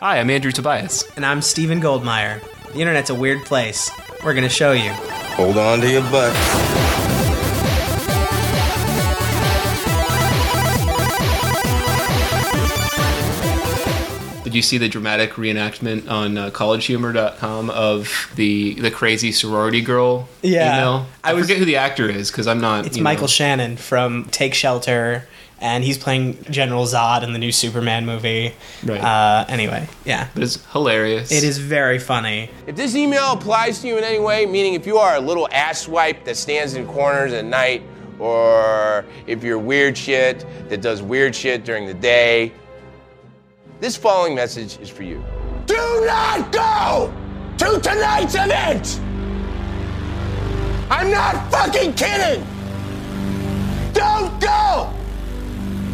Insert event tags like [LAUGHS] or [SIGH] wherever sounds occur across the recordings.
Hi, I'm Andrew Tobias. And I'm Stephen Goldmeyer. The internet's a weird place. We're going to show you. Hold on to your butt. Did you see the dramatic reenactment on uh, collegehumor.com of the the crazy sorority girl Yeah. email? I, I was- forget who the actor is because I'm not. It's you Michael know. Shannon from Take Shelter, and he's playing General Zod in the new Superman movie. Right. Uh, anyway, yeah. But it's hilarious. It is very funny. If this email applies to you in any way, meaning if you are a little asswipe that stands in corners at night, or if you're weird shit that does weird shit during the day, this following message is for you. Do not go to tonight's event! I'm not fucking kidding! Don't go!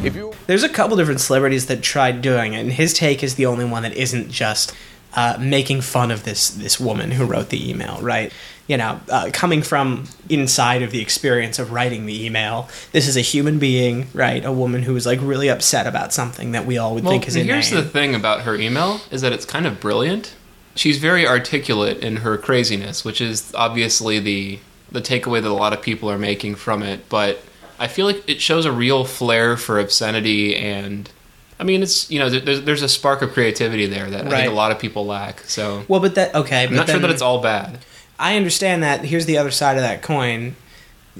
If you There's a couple different celebrities that tried doing it, and his take is the only one that isn't just uh, making fun of this this woman who wrote the email, right? You know, uh, coming from inside of the experience of writing the email, this is a human being, right? A woman who is like really upset about something that we all would well, think is here's inane. the thing about her email is that it's kind of brilliant. She's very articulate in her craziness, which is obviously the the takeaway that a lot of people are making from it. But I feel like it shows a real flair for obscenity and. I mean, it's you know, there's there's a spark of creativity there that I think a lot of people lack. So well, but that okay, I'm but not sure that it's all bad. I understand that. Here's the other side of that coin.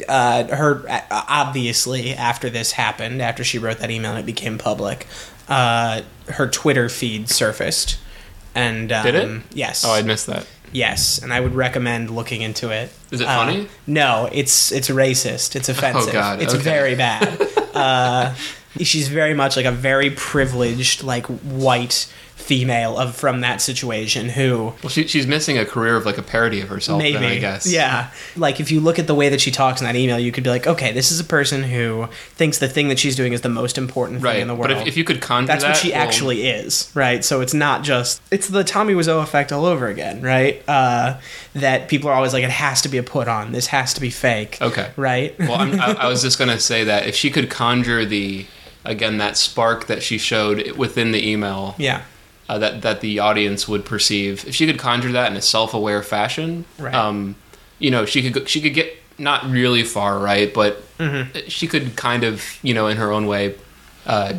Uh, her uh, obviously after this happened, after she wrote that email and it became public, uh, her Twitter feed surfaced. And um, Did it? Yes. Oh, I missed that. yes, and I would recommend looking into it. Is it Uh, funny? No, it's it's racist. It's offensive. Oh, God, It's okay. very bad. uh, [LAUGHS] she's very much like a very privileged, like white female of from that situation who Well, she, she's missing a career of like a parody of herself. Maybe. then, I guess. Yeah. Like if you look at the way that she talks in that email, you could be like, okay, this is a person who thinks the thing that she's doing is the most important thing in the world. But if, if you could conjure that's that, what she well, actually is, right? So it's not just it's the Tommy Wiseau effect all over again, right? Uh, that people are always like, it has to be a put on. This has to be fake. Okay. Right. well, I'm, I, I was [LAUGHS] just gonna say that if she could conjure the again that spark that she showed within the email, yeah. Uh, that that the audience would perceive, if she could conjure that in a self-aware fashion, Right. um, you know, she could she could get not really far, right, but Mm-hmm. she could kind of, you know, in her own way, uh,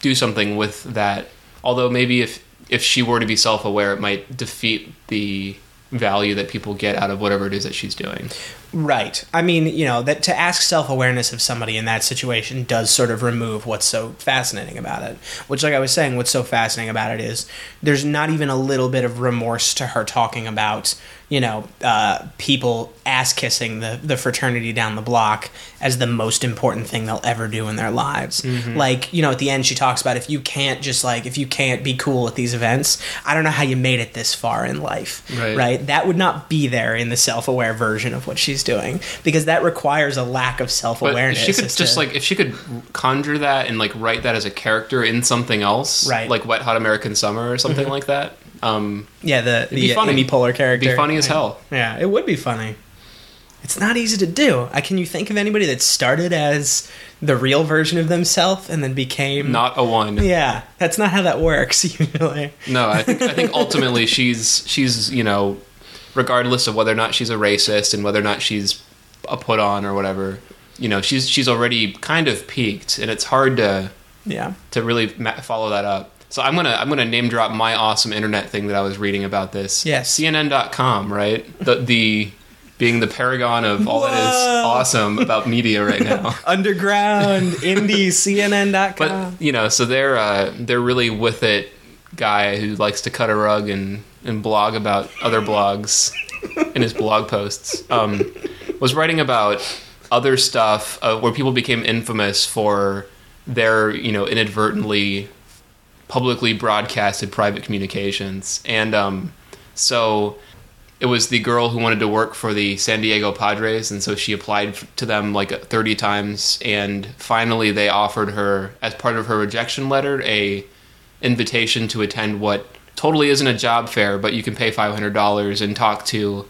do something with that. Although maybe if if she were to be self-aware, it might defeat the value that people get out of whatever it is that she's doing. Right. I mean, you know, that to ask self awareness of somebody in that situation does sort of remove what's so fascinating about it. Which, like I was saying, what's so fascinating about it is there's not even a little bit of remorse to her talking about, you know, uh, people ass kissing the, the fraternity down the block as the most important thing they'll ever do in their lives. Like, you know, at the end, she talks about if you can't just like, if you can't be cool at these events, I don't know how you made it this far in life. Right. right? that would not be there in the self-aware version of what she's doing because that requires a lack of self-awareness. she could just to- like if she could conjure that and like write that as a character in something else, Right. Like Wet Hot American Summer or something like that. Um, yeah, the be the funny. Amy Poehler it'd character. be funny as hell. Yeah, it would be funny. It's not easy to do. I can you think of anybody that started as the real version of themselves and then became Not a one. Yeah, that's not how that works [LAUGHS] usually. No, I think I think ultimately she's she's you know, regardless of whether or not she's a racist and whether or not she's a put on or whatever, you know, she's she's already kind of peaked, and it's hard to Yeah. to really ma- follow that up. So I'm gonna I'm gonna name drop my awesome internet thing that I was reading about this. Yes. CNN.com, right? The the being the paragon of all that is awesome about media right now. [LAUGHS] Underground indie CNN.com. But you know, so they're uh, they're really with it guy who likes to cut a rug and and blog about other blogs in his blog posts. Um, was writing about other stuff uh, where people became infamous for their you know inadvertently publicly broadcasted private communications and um, so it was the girl who wanted to work for the San Diego Padres, and so she applied to them like 30 times, and finally they offered her, as part of her rejection letter, a invitation to attend what totally isn't a job fair, but you can pay $500 and talk to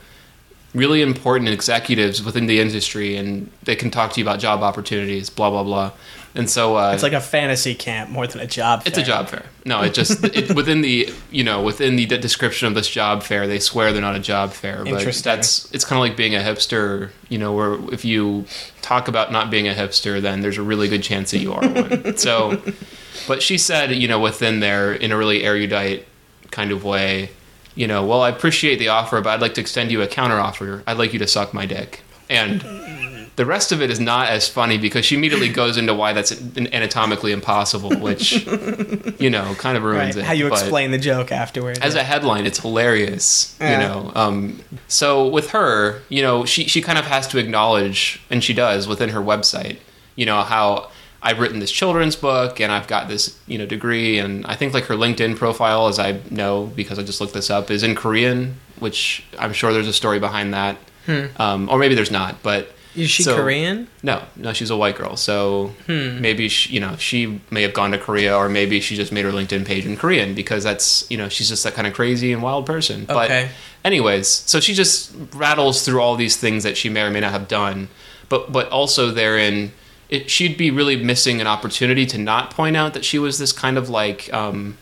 really important executives within the industry, and they can talk to you about job opportunities, blah blah blah. And so uh, It's like a fantasy camp more than a job. Fair. It's a job fair. No, it just it, [LAUGHS] within the you know within the de- description of this job fair, they swear they're not a job fair. But that's it's kind of like being a hipster. You know, where if you talk about not being a hipster, then there's a really good chance that you are one. [LAUGHS] so, but she said, you know, within there in a really erudite kind of way, you know, well, I appreciate the offer, but I'd like to extend you a counteroffer. I'd like you to suck my dick. And the rest of it is not as funny because she immediately goes into why that's anatomically impossible, which you know kind of Right. ruins it. How you but explain the joke afterwards. as a headline, it's hilarious. Yeah. You know, um, so with her, you know, she she kind of has to acknowledge, and she does within her website, you know, how I've written this children's book and I've got this you know degree, and I think like her LinkedIn profile, as I know because I just looked this up, is in Korean, which I'm sure there's a story behind that, um, or maybe there's not, but. Is she so- Korean? No, no, she's a white girl. So Hmm. maybe she, you know she may have gone to Korea, or maybe she just made her LinkedIn page in Korean because that's you know she's just that kind of crazy and wild person. Okay. But anyways, so she just rattles through all these things that she may or may not have done, but but also therein. It, she'd be really missing an opportunity to not point out that she was this kind of like, um,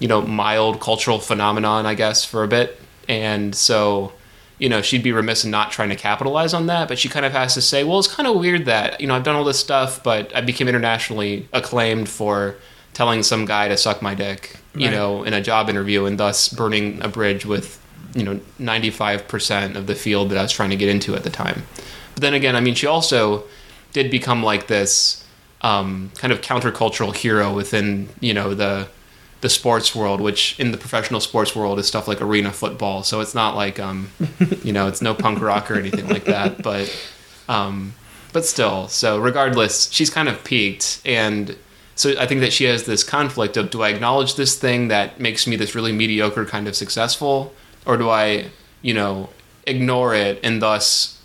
you know, mild cultural phenomenon, I guess, for a bit. And so, you know, she'd be remiss in not trying to capitalize on that. But she kind of has to say, well, it's kind of weird that, you know, I've done all this stuff, but I became internationally acclaimed for telling some guy to suck my dick, you Right. know, in a job interview and thus burning a bridge with, you know, 95% of the field that I was trying to get into at the time. But then again, I mean, she also did become like this um, kind of countercultural hero within, you know, the the sports world, which in the professional sports world is stuff like arena football. So it's not like, um, [LAUGHS] you know, it's no punk rock or anything like that. But, um, but still, so regardless, she's kind of peaked, and so I think that she has this conflict of do I acknowledge this thing that makes me this really mediocre kind of successful, or do I, you know, ignore it and thus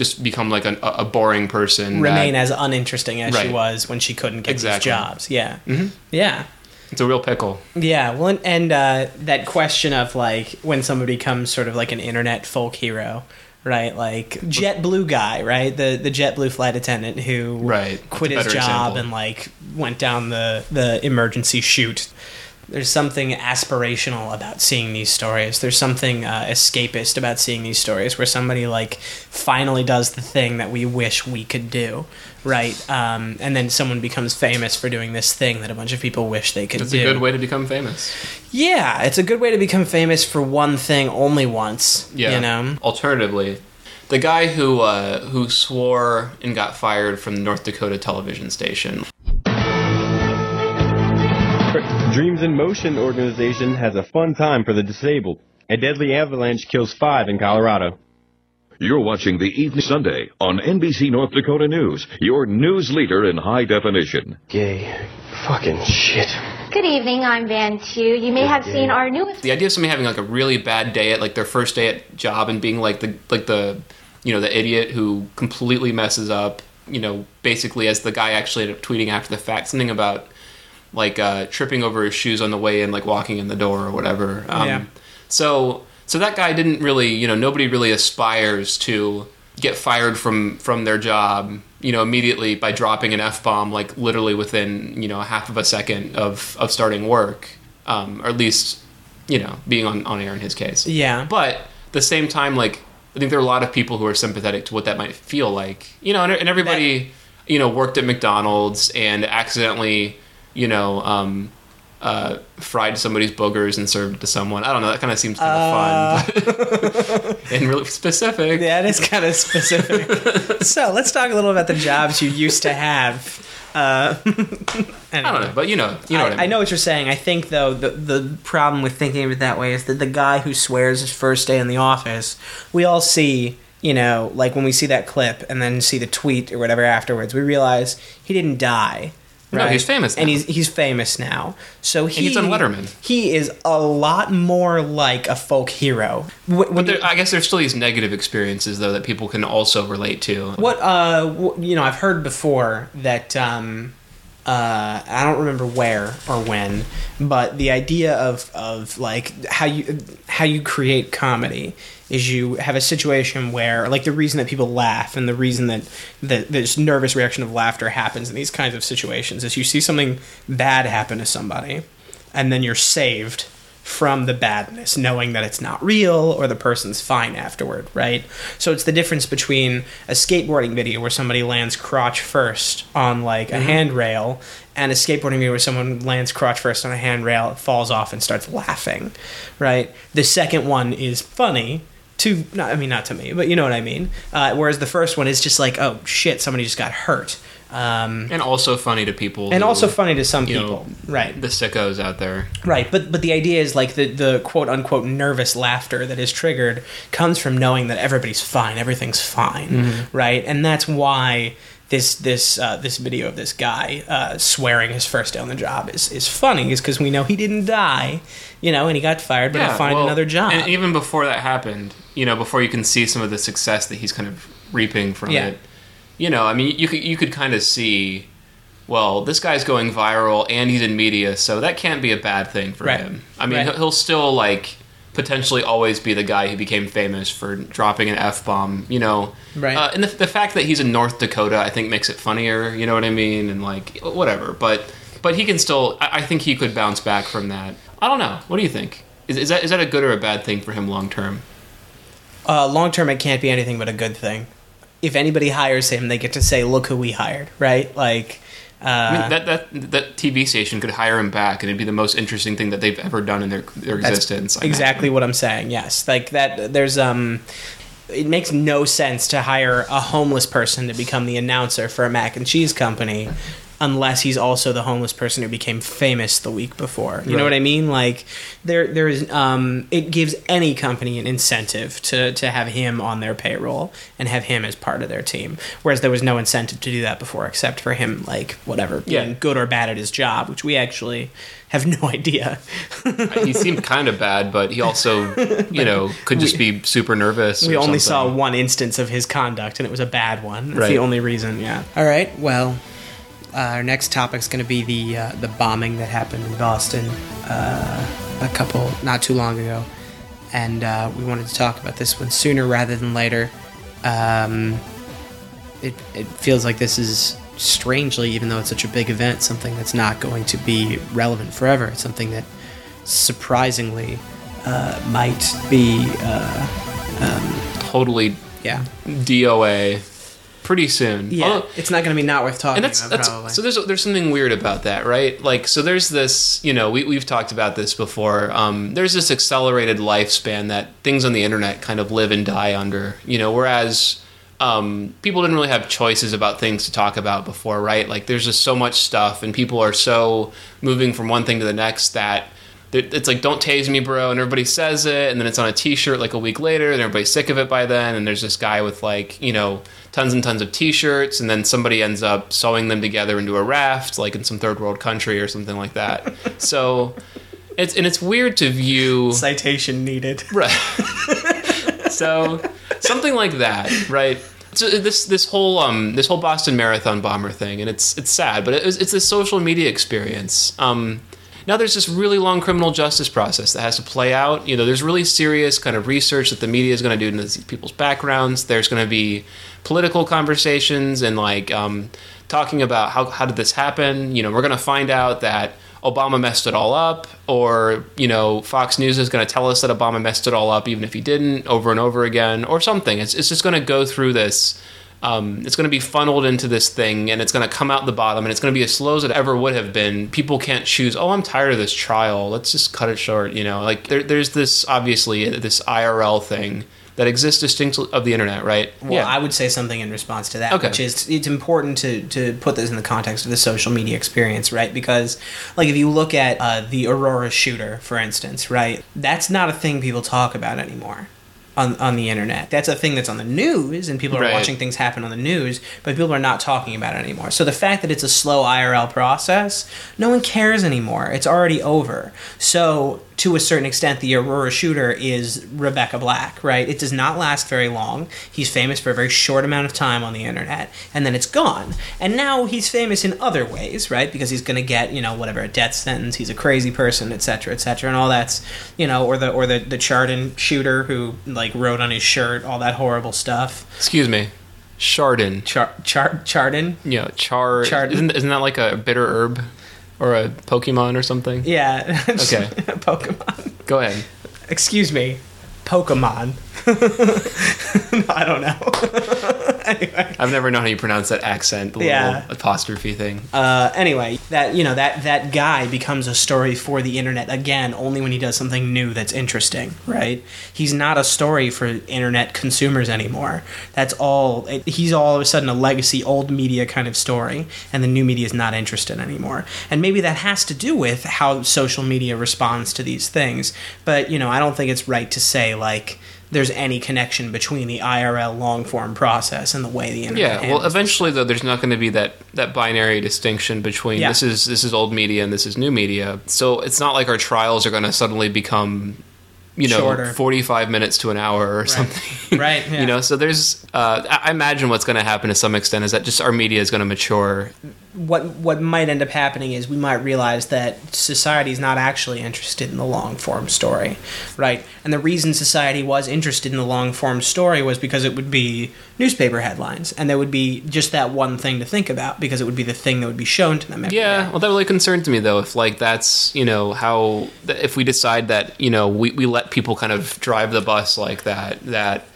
just become like a, a boring person? Remain that- as uninteresting as she was when she couldn't get Exactly. these jobs. Yeah. Mm-hmm. Yeah. it's a real pickle. Yeah, well, and, and uh, that question of like when somebody becomes sort of like an internet folk hero, right? Like JetBlue guy, right? The the JetBlue flight attendant who Right. quit his job example. and like went down the the emergency chute. There's something aspirational about seeing these stories. There's something uh, escapist about seeing these stories where somebody like finally does the thing that we wish we could do, right? Um, and then someone becomes famous for doing this thing that a bunch of people wish they could It's do. It's a good way to become famous. Yeah, it's a good way to become famous for one thing only once. Yeah. You know? Alternatively, the guy who uh, who swore and got fired from the North Dakota television station. Dreams in Motion organization has a fun time for the disabled. A deadly avalanche kills five in Colorado. You're watching the Evening Sunday on NBC North Dakota News, your news leader in high definition. Gay. Fucking shit. Good evening, I'm Van Tieu. You may have seen our newest The idea of somebody having like a really bad day at like their first day at job and being like the like the you know the idiot who completely messes up. You know, basically as the guy actually ended up tweeting after the fact something about like uh, tripping over his shoes on the way in, like walking in the door or whatever. Um, Yeah. So so that guy didn't really you know nobody really aspires to get fired from from their job you know immediately by dropping an f bomb like literally within you know half of a second of of starting work um, or at least you know being on on air in his case Yeah. but at the same time like i think there are a lot of people who are sympathetic to what that might feel like you know and, and everybody you know worked at mcdonald's and accidentally you know um uh, fried somebody's boogers and served it to someone. I don't know. That kind of seems kind of fun [LAUGHS] and really specific. Uh. Yeah, it is kind of specific. so let's talk a little about the jobs you used to have. Uh, [LAUGHS] I don't know, but you know, you know I, what I, mean. I know what you're saying. I think though the the problem with thinking of it that way is that the guy who swears his first day in the office, we all see, you know, like when we see that clip and then see the tweet or whatever afterwards, we realize he didn't die. No, he's famous and he's he's famous now. So he, he's on Letterman. He is a lot more like a folk hero. Wh- When But you- there, I guess there's still these negative experiences though that people can also relate to. What uh, you know, I've heard before that um, Uh, I don't remember where or when, but the idea of of like how you how you create comedy is you have a situation where like the reason that people laugh and the reason that that this nervous reaction of laughter happens in these kinds of situations is you see something bad happen to somebody and then you're saved from the badness, knowing that it's not real or the person's fine afterward, right? So it's the difference between a skateboarding video where somebody lands crotch first on like a handrail and a skateboarding video where someone lands crotch first on a handrail, falls off, and starts laughing, right? The second one is funny. To, not, I mean, not to me, but you know what I mean. Uh, whereas the first one is just like, oh shit, somebody just got hurt, um, and also funny to people, and who, also funny to some you know, people, right? The sickos out there. Right, but but the idea is like the the quote unquote nervous laughter that is triggered comes from knowing that everybody's fine, everything's fine, right? And that's why this this uh, this video of this guy uh, swearing his first day on the job is is funny, is because we know he didn't die, you know, and he got fired, but he'll find well, another job. And even before that happened, you know, before you can see some of the success that he's kind of reaping from Yeah. it, you know, I mean, you could you could kind of see, well, this guy's going viral and he's in media, so that can't be a bad thing for Right. him. I mean, Right. he'll, still like potentially always be the guy who became famous for dropping an f bomb, you know. Right. Uh, and the, the fact that he's in North Dakota, I think, makes it funnier. You know what I mean? And like whatever, but but he can still. I, I think he could bounce back from that. I don't know. What do you think? Is, is that is that a good or a bad thing for him long term? uh, long term, it can't be anything but a good thing. If anybody hires him, they get to say, "Look who we hired," right? Like. Uh, I mean, that that that TV station could hire him back, and it'd be the most interesting thing that they've ever done in their their existence. Exactly what I'm saying. Yes, like that. There's um, it makes no sense to hire a homeless person to become the announcer for a mac and cheese company. Unless he's also the homeless person who became famous the week before, you know what I mean? Like, there, there is, um, it gives any company an incentive to to have him on their payroll and have him as part of their team. Whereas there was no incentive to do that before, except for him, like whatever, being Yeah. good or bad at his job, which we actually have no [LAUGHS] idea. he seemed kind of bad, but he also, [LAUGHS] you know, could just be super nervous. We or only saw one instance of his conduct, and it was a bad one. That's Right. the only reason. Yeah. All right. Well, uh, our next topic is going to be the uh, the bombing that happened in Boston uh, a couple not too long ago, and uh, we wanted to talk about this one sooner rather than later. Um, it it feels like this is strangely, even though it's such a big event, something that's not going to be relevant forever. It's something that surprisingly uh, might be. Uh, totally yeah. DOA pretty soon. Yeah, Although- it's not going to be not worth talking and that's about. that's so there's there's something weird about that, right? Like so there's this, you know, we we've talked about this before. Um, there's this accelerated lifespan that things on the internet kind of live and die under, you know, whereas um, people didn't really have choices about things to talk about before, right? Like there's just so much stuff, and people are so moving from one thing to the next that that it's like don't tase me bro and everybody says it and then it's on a t-shirt like a week later and everybody's sick of it by then and there's this guy with like you know tons and tons of t-shirts and then somebody ends up sewing them together into a raft like in some third world country or something like that [LAUGHS] so it's and it's weird to view citation needed. [LAUGHS] Right. so something like that, right? So this this whole um this whole Boston Marathon bomber thing, and it's it's sad, but it's it's a social media experience. Um, now there's this really long criminal justice process that has to play out. You know, there's really serious kind of research that the media is going to do into these people's backgrounds. There's going to be political conversations and like um, talking about how how did this happen. You know, we're going to find out that Obama messed it all up, or you know, Fox News is going to tell us that Obama messed it all up, even if he didn't, over and over again, or something. It's it's just going to go through this. Um, it's going to be funneled into this thing, and it's going to come out the bottom, and it's going to be as slow as it ever would have been. People can't choose. Oh, I'm tired of this trial. Let's just cut it short. You know, like there, there's this obviously this IRL thing that exists distinct of the internet, right? Well, I would say something in response to that, Okay. which is it's important to, to put this in the context of the social media experience, right? Because, like, if you look at uh, the Aurora shooter, for instance, right, that's not a thing people talk about anymore, on, on the internet. That's a thing that's on the news, and people are Right. watching things happen on the news, but people are not talking about it anymore. So the fact that it's a slow IRL process, no one cares anymore. It's already over. So to a certain extent, the Aurora shooter is Rebecca Black, right? It does not last very long. He's famous for a very short amount of time on the internet, and then it's gone. And now he's famous in other ways, right? Because he's going to get, you know, whatever a death sentence. He's a crazy person, et cetera, et cetera, and all that's, you know, or the or the the Chardon shooter who like wrote on his shirt all that horrible stuff. Excuse me. Chardon. Char Char Chardon. Know, char. Chardon. Isn't, isn't that like a bitter herb? Or a Pokemon or something? Yeah. Okay. [LAUGHS] Pokemon. Go ahead. Excuse me. Pokemon. [LAUGHS] I don't know. [LAUGHS] anyway. [LAUGHS] I've never known how you pronounce that accent, the Yeah. little apostrophe thing. Uh, anyway, that you know that that guy becomes a story for the internet again only when he does something new that's interesting, right? He's not a story for internet consumers anymore. That's all. It, he's all of a sudden a legacy old media kind of story, and the new media is not interested anymore. And maybe that has to do with how social media responds to these things. But you know, I don't think it's right to say like. There's any connection between the IRL long form process and the way the internet. Yeah, well, eventually though, there's not going to be that that binary distinction between Yeah. this is this is old media and this is new media. So it's not like our trials are going to suddenly become, you know, Shorter. 45 minutes to an hour or something. [LAUGHS] Right, yeah. You know, so there's. Uh, I imagine what's going to happen to some extent is that just our media is going to mature. What what might end up happening is we might realize that society is not actually interested in the long form story, right? And the reason society was interested in the long form story was because it would be newspaper headlines, and there would be just that one thing to think about because it would be the thing that would be shown to them. Yeah, day. well, that really concerns me though. If like that's you know how if we decide that you know we we let people kind of drive the bus like that that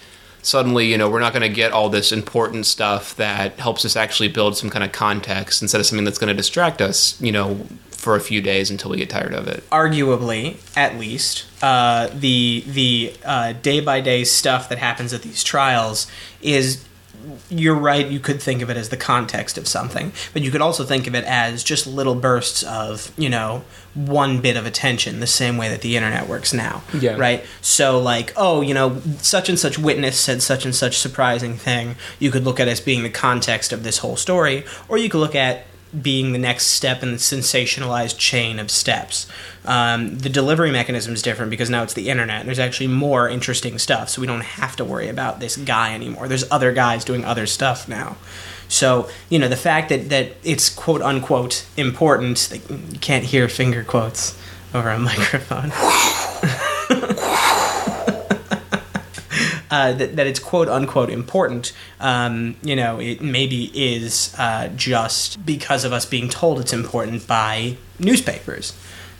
suddenly you know we're not going to get all this important stuff that helps us actually build some kind of context instead of something that's going to distract us you know for a few days until we get tired of it. arguably, at least, uh, the the day by day stuff that happens at these trials is. You're right. You could think of it as the context of something, but you could also think of it as just little bursts of, you know, one bit of attention, the same way that the internet works now. Yeah. Right. So, like, oh, you know, such and such witness said such and such surprising thing. You could look at as being the context of this whole story, or you could look at being the next step in the sensationalized chain of steps. Um, the delivery mechanism is different because now it's the internet. and There's actually more interesting stuff, so we don't have to worry about this guy anymore. There's other guys doing other stuff now. So you know the fact that that it's quote unquote important. You can't hear finger quotes over a [LAUGHS] microphone. Uh, that, that it's quote unquote important, um, you know, it maybe is uh, just because of us being told it's important by newspapers.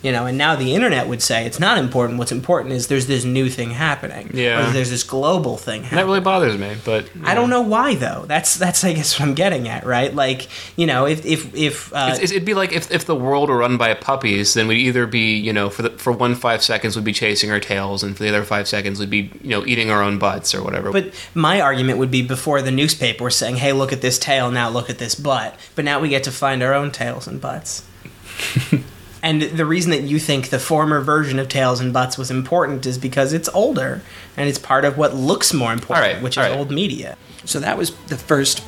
You know, and now the internet would say it's not important. What's important is there's this new thing happening. Yeah. Or there's this global thing happening. that really bothers me, but I don't know why though. That's that's I guess what I'm getting at, right? Like, you know, if if if uh, It's, it'd be like if, if the world were run by puppies, then we'd either be, you know, for the, for one five seconds we'd be chasing our tails, and for the other five seconds we'd be, you know, eating our own butts or whatever. But my argument would be before the newspaper was saying, "Hey, look at this tail. Now look at this butt." But now we get to find our own tails and butts. [LAUGHS] and the reason that you think the former version of tails and butts was important is because it's older and it's part of what looks more important, All right, which is right. old media. So that was the first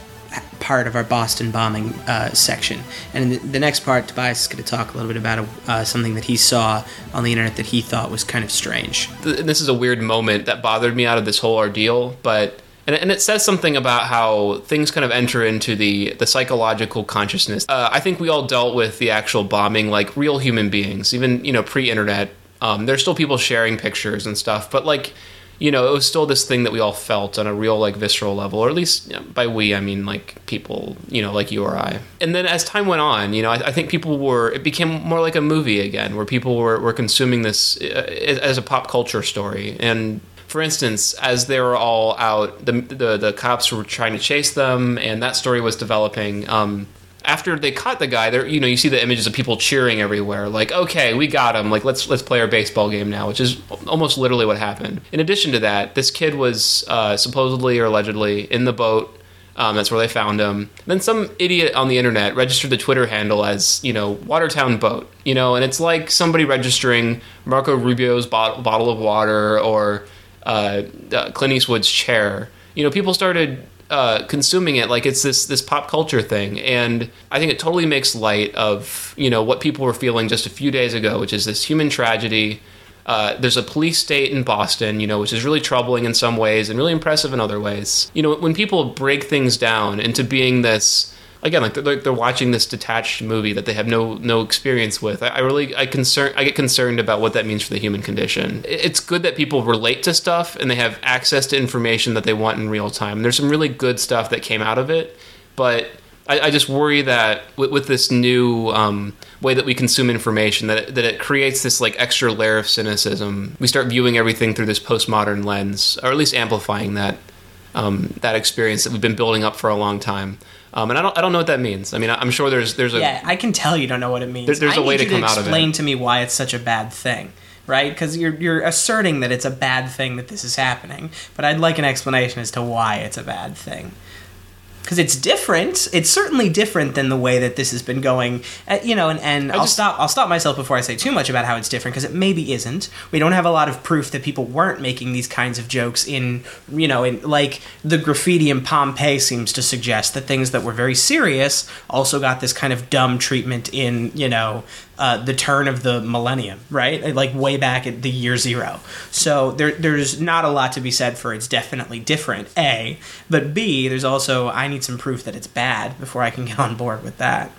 part of our Boston bombing uh, section. And in the, the next part, Tobias is going to talk a little bit about uh, something that he saw on the internet that he thought was kind of strange. this is a weird moment that bothered me out of this whole ordeal, but and, and it says something about how things kind of enter into the the psychological consciousness. Uh, I think we all dealt with the actual bombing like real human beings, even you know pre-internet. Um, there's still people sharing pictures and stuff, but like you know, it was still this thing that we all felt on a real like visceral level, or at least you know, by we I mean like people, you know, like you or I. And then as time went on, you know, I, I think people were it became more like a movie again, where people were were consuming this uh, as a pop culture story. And for instance, as they were all out, the the, the cops were trying to chase them, and that story was developing. Um, after they caught the guy, there you know you see the images of people cheering everywhere, like okay, we got him, like let's let's play our baseball game now, which is almost literally what happened. In addition to that, this kid was uh, supposedly or allegedly in the boat. Um, that's where they found him. Then some idiot on the internet registered the Twitter handle as you know Watertown Boat, you know, and it's like somebody registering Marco Rubio's bot- bottle of water or uh, uh, Clint Eastwood's chair, you know, people started uh, consuming it like it's this this pop culture thing, and I think it totally makes light of you know what people were feeling just a few days ago, which is this human tragedy. Uh, there's a police state in Boston, you know, which is really troubling in some ways and really impressive in other ways. You know, when people break things down into being this again like they're, they're watching this detached movie that they have no no experience with i, I really i concern i get concerned about what that means for the human condition. It's good that people relate to stuff and they have access to information that they want in real time. There's some really good stuff that came out of it but i, I just worry that with, with this new um, way that we consume information that it, that it creates this like extra layer of cynicism. We start viewing everything through this postmodern lens or at least amplifying that um, that experience that we've been building up for a long time. Um, and I don't, I don't know what that means. I mean, I'm sure there's there's a Yeah, I can tell you don't know what it means. There- there's a a way to come out of it. Explain to me why it's such a bad thing, right? Because you're you're asserting that it's a bad thing that this is happening, but I'd like an explanation as to why it's a bad thing. Because it's different. It's certainly different than the way that this has been going. Uh, you know, and, and I'll just- stop. I'll stop myself before I say too much about how it's different because it maybe isn't. We don't have a lot of proof that people weren't making these kinds of jokes in, you know, in like the graffiti in Pompeii seems to suggest that things that were very serious also got this kind of dumb treatment in, you know, uh, the turn of the millennium, right? Like way back at the year zero. So there, there's not a lot to be said for it's definitely different. A, but B, there's also I need some proof that it's bad before I can get on board with that.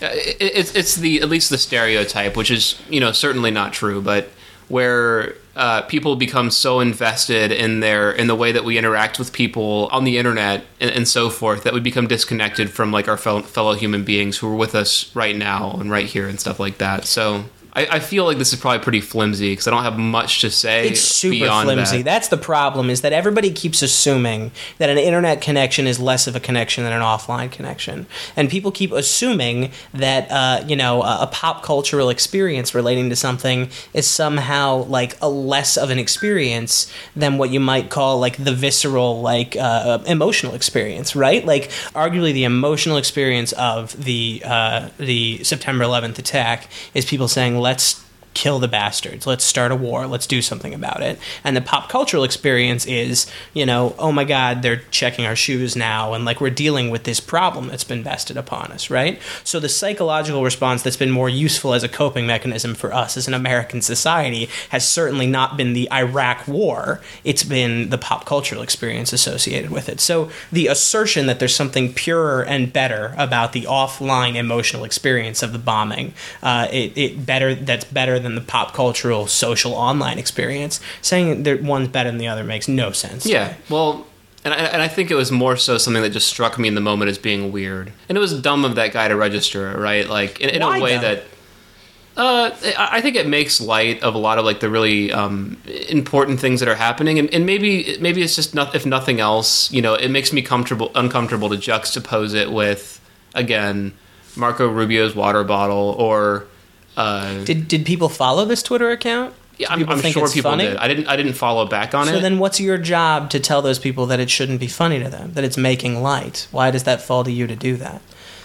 it's it's the at least the stereotype, which is you know certainly not true, but where uh, people become so invested in their in the way that we interact with people on the internet and, and so forth that we become disconnected from like our fellow, fellow human beings who are with us right now and right here and stuff like that. So. I, I feel like this is probably pretty flimsy because I don't have much to say It's super flimsy. that. That's the problem is that everybody keeps assuming that an internet connection is less of a connection than an offline connection. And people keep assuming that uh, you know, a, a pop cultural experience relating to something is somehow like a less of an experience than what you might call like the visceral like uh, emotional experience, right? Like arguably the emotional experience of the uh, the September 11th attack is people saying let's kill the bastards. Let's start a war. Let's do something about it. And the pop cultural experience is, you know, oh my God, they're checking our shoes now, and like we're dealing with this problem that's been vested upon us, right? So the psychological response that's been more useful as a coping mechanism for us as an American society has certainly not been the Iraq War. It's been the pop cultural experience associated with it. So the assertion that there's something purer and better about the offline emotional experience of the bombing, uh, it, it better that's better than the pop cultural social online experience. Saying that one's better than the other makes no sense. Yeah, well, and I, and I think it was more so something that just struck me in the moment as being weird, and it was dumb of that guy to register, right? Like in, in a way though? that. Uh, I I think it makes light of a lot of like the really um, important things that are happening, and, and maybe maybe it's just not, if nothing else, you know, it makes me comfortable uncomfortable to juxtapose it with again Marco Rubio's water bottle or uh, Did did people follow this Twitter account? yeah, I'm, I'm think sure it's people funny? did. I didn't I didn't follow back on So it. So then, what's your job to tell those people that it shouldn't be funny to them? That it's making light? Why does that fall to you to do that?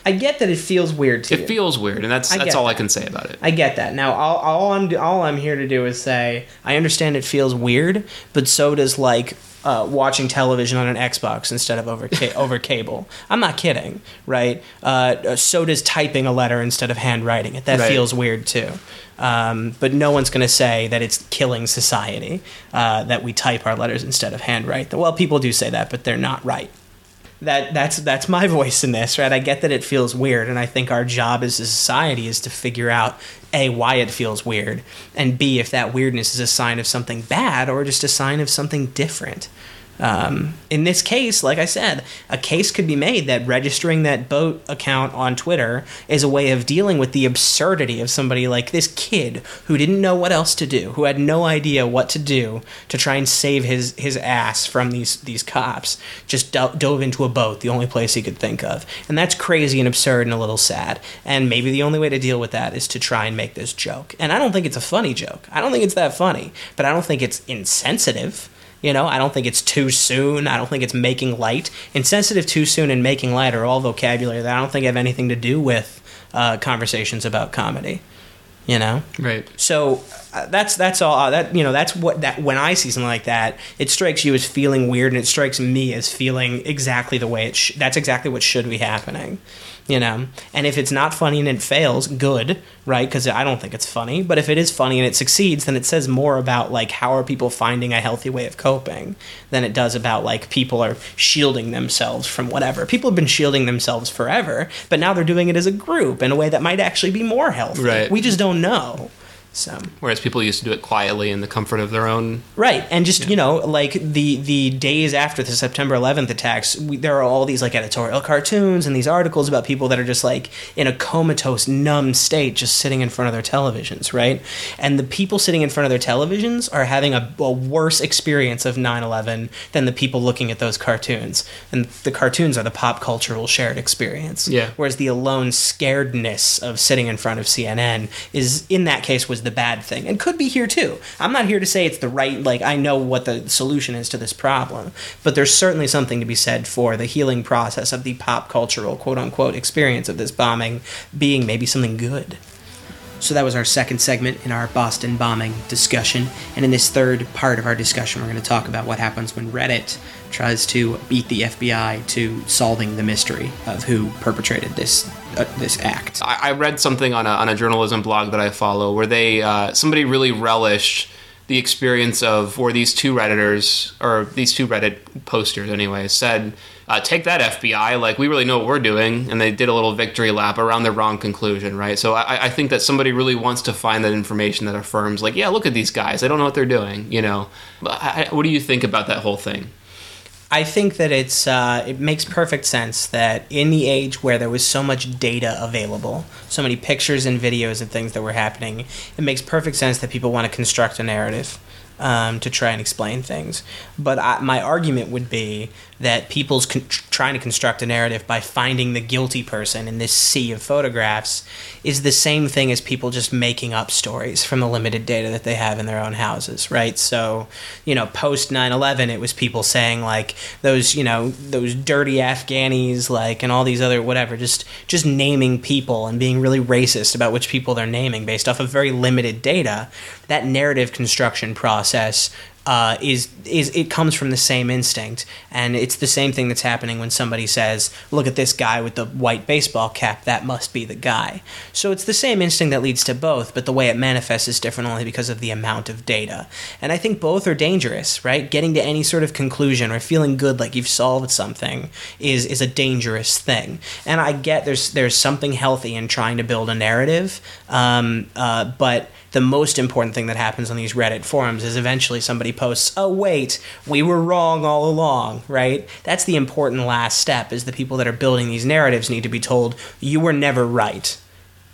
I get that it feels weird to you. it feels weird, and that's I that's all I can say about it. I get that. Now, all, all I'm all I'm here to do is say I understand it feels weird, but so does like uh, watching television on an Xbox instead of over ca- [LAUGHS] over cable. I'm not kidding, right? Uh, so does typing a letter instead of handwriting it. That Right. feels weird too. Um, but no one's going to say that it's killing society uh, that we type our letters instead of handwrite. Well, people do say that, but they're not right that that's that's my voice in this right? I get that it feels weird and i think our job as a society is to figure out a why it feels weird and b if that weirdness is a sign of something bad or just a sign of something different um, in this case, like I said, a case could be made that registering that boat account on Twitter is a way of dealing with the absurdity of somebody like this kid who didn't know what else to do, who had no idea what to do to try and save his, his ass from these, these cops, just do- dove into a boat, the only place he could think of. And that's crazy and absurd and a little sad. And maybe the only way to deal with that is to try and make this joke. And I don't think it's a funny joke. I don't think it's that funny, but I don't think it's insensitive. You know, I don't think it's too soon. I don't think it's making light. Insensitive, too soon, and making light are all vocabulary that I don't think have anything to do with uh, conversations about comedy. You know, Right. so that's that's all. Uh, that you know, that's what that when I see something like that, it strikes you as feeling weird, and it strikes me as feeling exactly the way it. Sh- that's exactly what should be happening. You know, and if it's not funny and it fails, good, right? Because I don't think it's funny. But if it is funny and it succeeds, then it says more about like how are people finding a healthy way of coping than it does about like people are shielding themselves from whatever. People have been shielding themselves forever, but now they're doing it as a group in a way that might actually be more healthy. Right. We just don't know. So Whereas people used to do it quietly in the comfort of their own. right, and just you know, like the the days after the September 11th attacks, we, there are all these like editorial cartoons and these articles about people that are just like in a comatose, numb state, just sitting in front of their televisions, right? And the people sitting in front of their televisions are having a, a worse experience of 9/11 than the people looking at those cartoons. And the cartoons are the pop cultural shared experience. Yeah. Whereas the alone scaredness of sitting in front of CNN is, in that case, was the bad thing, and could be here too. I'm not here to say it's the right. Like I know what the solution is to this problem, but there's certainly something to be said for the healing process of the pop cultural quote unquote experience of this bombing being maybe something good. So that was our second segment in our Boston bombing discussion. And in this third part of our discussion, we're going to talk about what happens when Reddit tries to beat the FBI to solving the mystery of who perpetrated this uh, this act. I, I read something on a, on a journalism blog that I follow where they uh, somebody really relished the experience of where these two redditors or these two Reddit posters anyway said. Uh, take that FBI! Like we really know what we're doing, and they did a little victory lap around the wrong conclusion, right? So I, I think that somebody really wants to find that information that affirms, like, yeah, look at these guys; they don't know what they're doing, you know. I, what do you think about that whole thing? I think that it's uh, it makes perfect sense that in the age where there was so much data available, so many pictures and videos and things that were happening, it makes perfect sense that people want to construct a narrative um, to try and explain things. But I, my argument would be that people's con- trying to construct a narrative by finding the guilty person in this sea of photographs is the same thing as people just making up stories from the limited data that they have in their own houses, right? So, you know, post 9/11 it was people saying like those, you know, those dirty Afghanis like and all these other whatever, just just naming people and being really racist about which people they're naming based off of very limited data. That narrative construction process uh, is is it comes from the same instinct, and it's the same thing that's happening when somebody says, "Look at this guy with the white baseball cap. That must be the guy." So it's the same instinct that leads to both, but the way it manifests is different only because of the amount of data. And I think both are dangerous, right? Getting to any sort of conclusion or feeling good like you've solved something is is a dangerous thing. And I get there's there's something healthy in trying to build a narrative, um, uh, but the most important thing that happens on these Reddit forums is eventually somebody posts, "Oh wait, we were wrong all along," right? That's the important last step is the people that are building these narratives need to be told, "You were never right."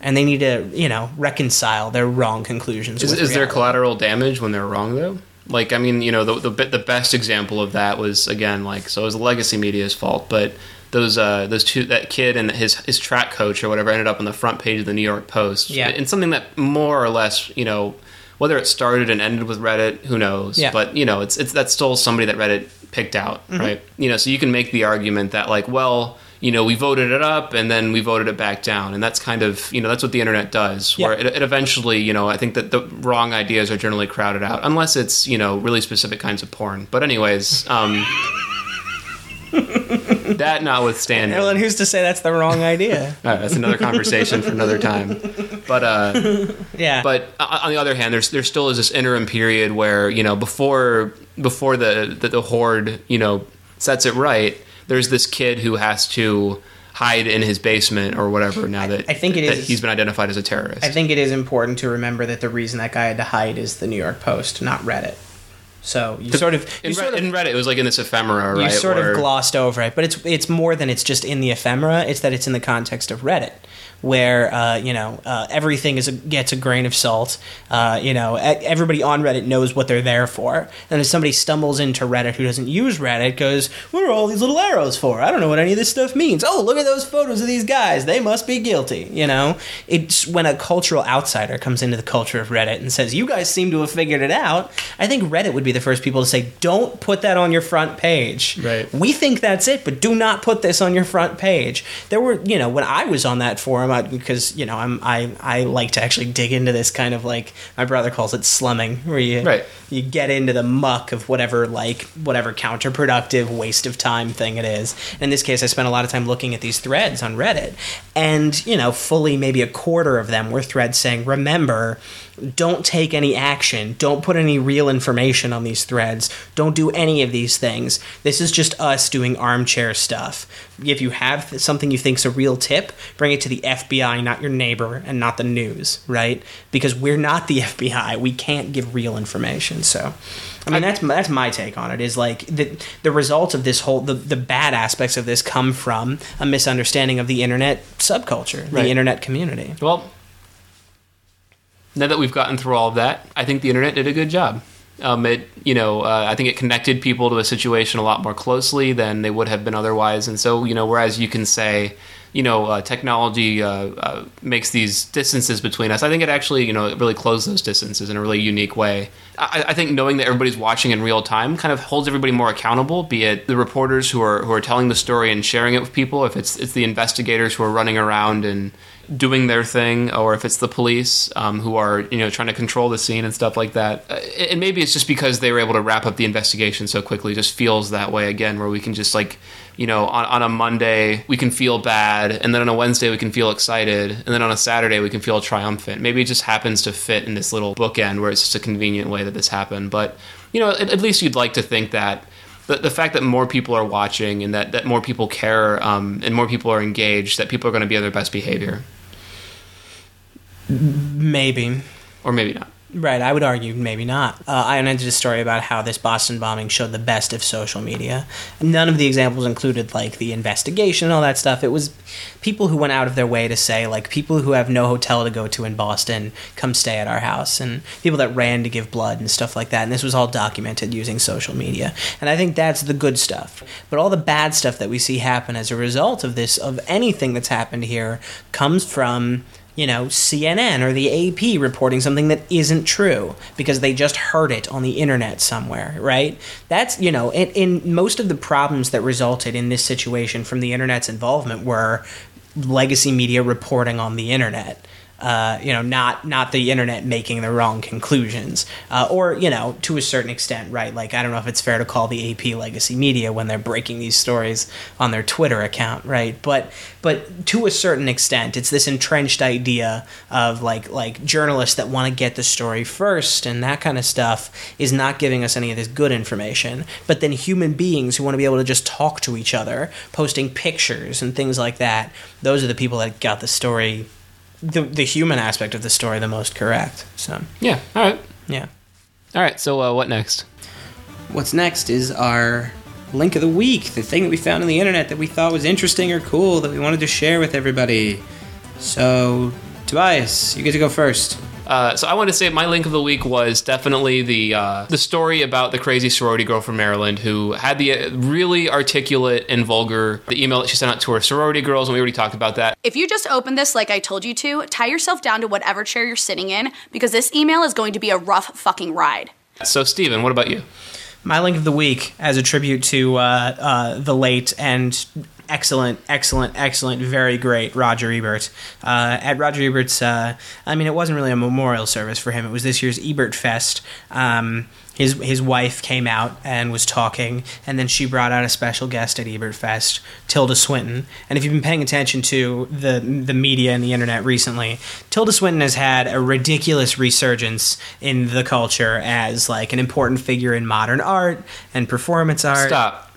And they need to, you know, reconcile their wrong conclusions. Is, is there collateral damage when they're wrong though? Like I mean, you know, the the the best example of that was again like so it was legacy media's fault, but those uh those two that kid and his his track coach or whatever ended up on the front page of the New York Post. Yeah. and something that more or less you know whether it started and ended with Reddit, who knows? Yeah. But you know, it's it's that's still somebody that Reddit picked out, right? You know, so you can make the argument that like, well. You know, we voted it up and then we voted it back down, and that's kind of you know that's what the internet does. Where Yeah. it, it eventually, you know, I think that the wrong ideas are generally crowded out, unless it's you know really specific kinds of porn. But anyways, um, [LAUGHS] that notwithstanding, Well, and who's to say that's the wrong idea? [LAUGHS] Right, that's another conversation for another time. But uh, Yeah. but on the other hand, there's there still is this interim period where you know before before the the, the horde you know sets it right, there's this kid who has to hide in his basement or whatever. Now that I think it is- he's been identified as a terrorist. I think it is important to remember that the reason that guy had to hide is the New York Post, not Reddit. So you sort of you in, sort of in Reddit, it was like in this ephemera, right? you sort where- of glossed over it, but it's it's more than it's just in the ephemera. It's that it's in the context of Reddit, where uh, you know uh, everything is a, gets a grain of salt. Uh, you know, everybody on Reddit knows what they're there for. And if somebody stumbles into Reddit who doesn't use Reddit, goes, "What are all these little arrows for? I don't know what any of this stuff means." Oh, look at those photos of these guys. They must be guilty. You know, it's when a cultural outsider comes into the culture of Reddit and says, "You guys seem to have figured it out." I think Reddit would be be the first people to say, "Don't put that on your front page." Right. We think that's it, but do not put this on your front page. There were, you know, when I was on that forum, Because you know, I'm I I like to actually dig into this kind of like my brother calls it slumming, where you Right. you get into the muck of whatever like whatever counterproductive waste of time thing it is. In this case, I spent a lot of time looking at these threads on Reddit, and you know, fully maybe a quarter of them were threads saying, "Remember." Don't take any action. Don't put any real information on these threads. Don't do any of these things. This is just us doing armchair stuff. If you have something you think's a real tip, bring it to the FBI, not your neighbor, and not the news, right? Because we're not the [LAUGHS] FBI. We can't give real information. So, I mean, that's that's my take on it. Is like the the result of this whole the the bad aspects of this come from a misunderstanding of the internet subculture, Right. the internet community. Well, now that we've gotten through all of that, I think the internet did a good job. Um, it, you know, uh, I think it connected people to a situation a lot more closely than they would have been otherwise. And so, you know, whereas you can say, you know, uh, technology uh, uh, makes these distances between us, I think it actually, you know, it really closed those distances in a really unique way. I, I think knowing that everybody's watching in real time kind of holds everybody more accountable. Be it the reporters who are who are telling the story and sharing it with people, if it's it's the investigators who are running around and doing their thing, or if it's the police um, who are you know trying to control the scene and stuff like that. Uh, And maybe it's just because they were able to wrap up the investigation so quickly. Just feels that way again, where we can just like you know on, on a Monday we can feel bad, and then on a Wednesday we can feel excited, and then on a Saturday we can feel triumphant. Maybe it just happens to fit in this little bookend where it's just a convenient way that this happened. But you know, at, at least you'd like to think that the, the fact that more people are watching and that, that more people care um, and more people are engaged, that people are going to be on their best behavior. Maybe. Or maybe not. Right, I would argue maybe not. Uh, I did a story about how this Boston bombing showed the best of social media. None of the examples included like the investigation and all that stuff. It was people who went out of their way to say like people who have no hotel to go to in Boston come stay at our house, and people that ran to give blood and stuff like that. And this was all documented using social media. And I think that's the good stuff. But all the bad stuff that we see happen as a result of this, of anything that's happened here, comes from you know, CNN or the AP reporting something that isn't true because they just heard it on the internet somewhere, right? That's, you know, in, in most of the problems that resulted in this situation from the internet's involvement were legacy media reporting on the internet. Uh, you know, not not the internet making the wrong conclusions, uh, or you know, to a certain extent, right? Like I don't know if it's fair to call the AP legacy media when they're breaking these stories on their Twitter account, right? But but to a certain extent, it's this entrenched idea of like like journalists that want to get the story first and that kind of stuff is not giving us any of this good information. But then human beings who want to be able to just talk to each other, posting pictures and things like that, those are the people that got the story the the human aspect of the story the most correct. So Yeah. All right. yeah. All right. So uh, what next? What's next is our link of the week, the thing that we found on the internet that we thought was interesting or cool that we wanted to share with everybody. So Tobias, you get to go first. Uh, so I want to say my link of the week was definitely the uh, the story about the crazy sorority girl from Maryland who had the uh, really articulate and vulgar the email that she sent out to her sorority girls, and we already talked about that. If you just open this like I told you to, tie yourself down to whatever chair you're sitting in because this email is going to be a rough fucking ride. So Steven, what about you? My link of the week, as a tribute to uh, uh, the late and excellent, excellent, excellent, very great Roger Ebert. Uh, at Roger Ebert's, uh, I mean, it wasn't really a memorial service for him. It was this year's Ebert Fest. Um, his his wife came out and was talking, and then she brought out a special guest at Ebert Fest, Tilda Swinton. And if you've been paying attention to the the media and the internet recently, Tilda Swinton has had a ridiculous resurgence in the culture as like an important figure in modern art and performance art. Stop.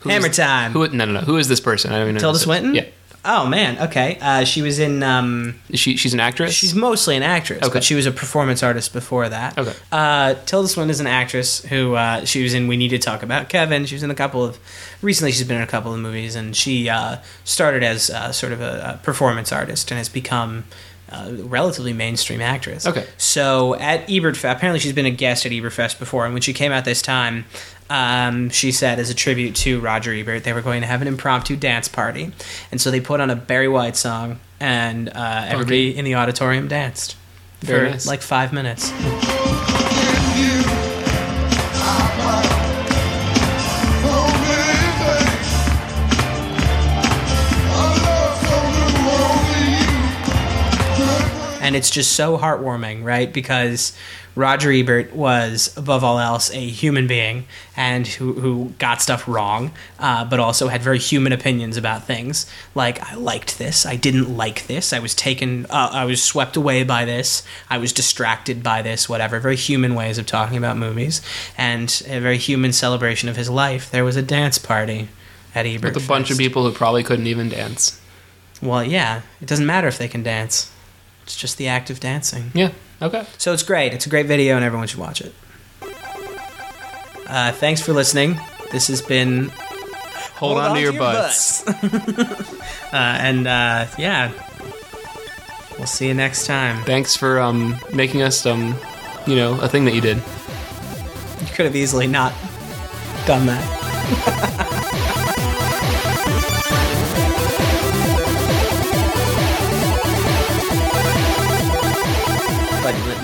Who Hammer is- time. Who? No, no, no. Who is this person? I don't even know. Tilda Swinton? Yeah. Oh man, okay. Uh, she was in. Um, she she's an actress. she's mostly an actress, Okay. but she was a performance artist before that. Okay. Uh, Tilda Swinton is an actress who uh, she was in. We need to talk about Kevin. She was in a couple of. Recently, she's been in a couple of movies, and she uh, started as uh, sort of a, a performance artist and has become. A relatively mainstream actress. Okay. So at Ebertfest, apparently she's been a guest at Ebert Fest before, and when she came out this time, um, she said, as a tribute to Roger Ebert, they were going to have an impromptu dance party. And so they put on a Barry White song, and uh, everybody in the auditorium danced Very for nice. like five minutes. and it's just so heartwarming, right? Because Roger Ebert was, above all else, a human being and who, who got stuff wrong, uh, but also had very human opinions about things. Like, I liked this, I didn't like this, I was taken, uh, I was swept away by this, I was distracted by this, whatever. Very human ways of talking about movies, and a very human celebration of his life. There was a dance party at Ebert. With a bunch of people who probably couldn't even dance. Well, yeah, it doesn't matter if they can dance. It's just the act of dancing. Yeah. Okay. So it's great. It's a great video, and everyone should watch it. Uh, thanks for listening. This has been Hold, on, to your, butts. [LAUGHS] uh, and uh, yeah, we'll see you next time. Thanks for um making us um you know a thing that you did. You could have easily not done that. [LAUGHS]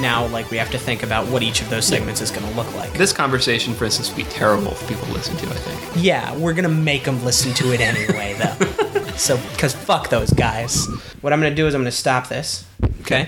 now, like, we have to think about what each of those segments is going to look like. This conversation, for instance, would be terrible for people to listen to. I think. Yeah, we're gonna make them listen to it anyway, though. [LAUGHS] so, because fuck those guys. What I'm gonna do is I'm gonna stop this.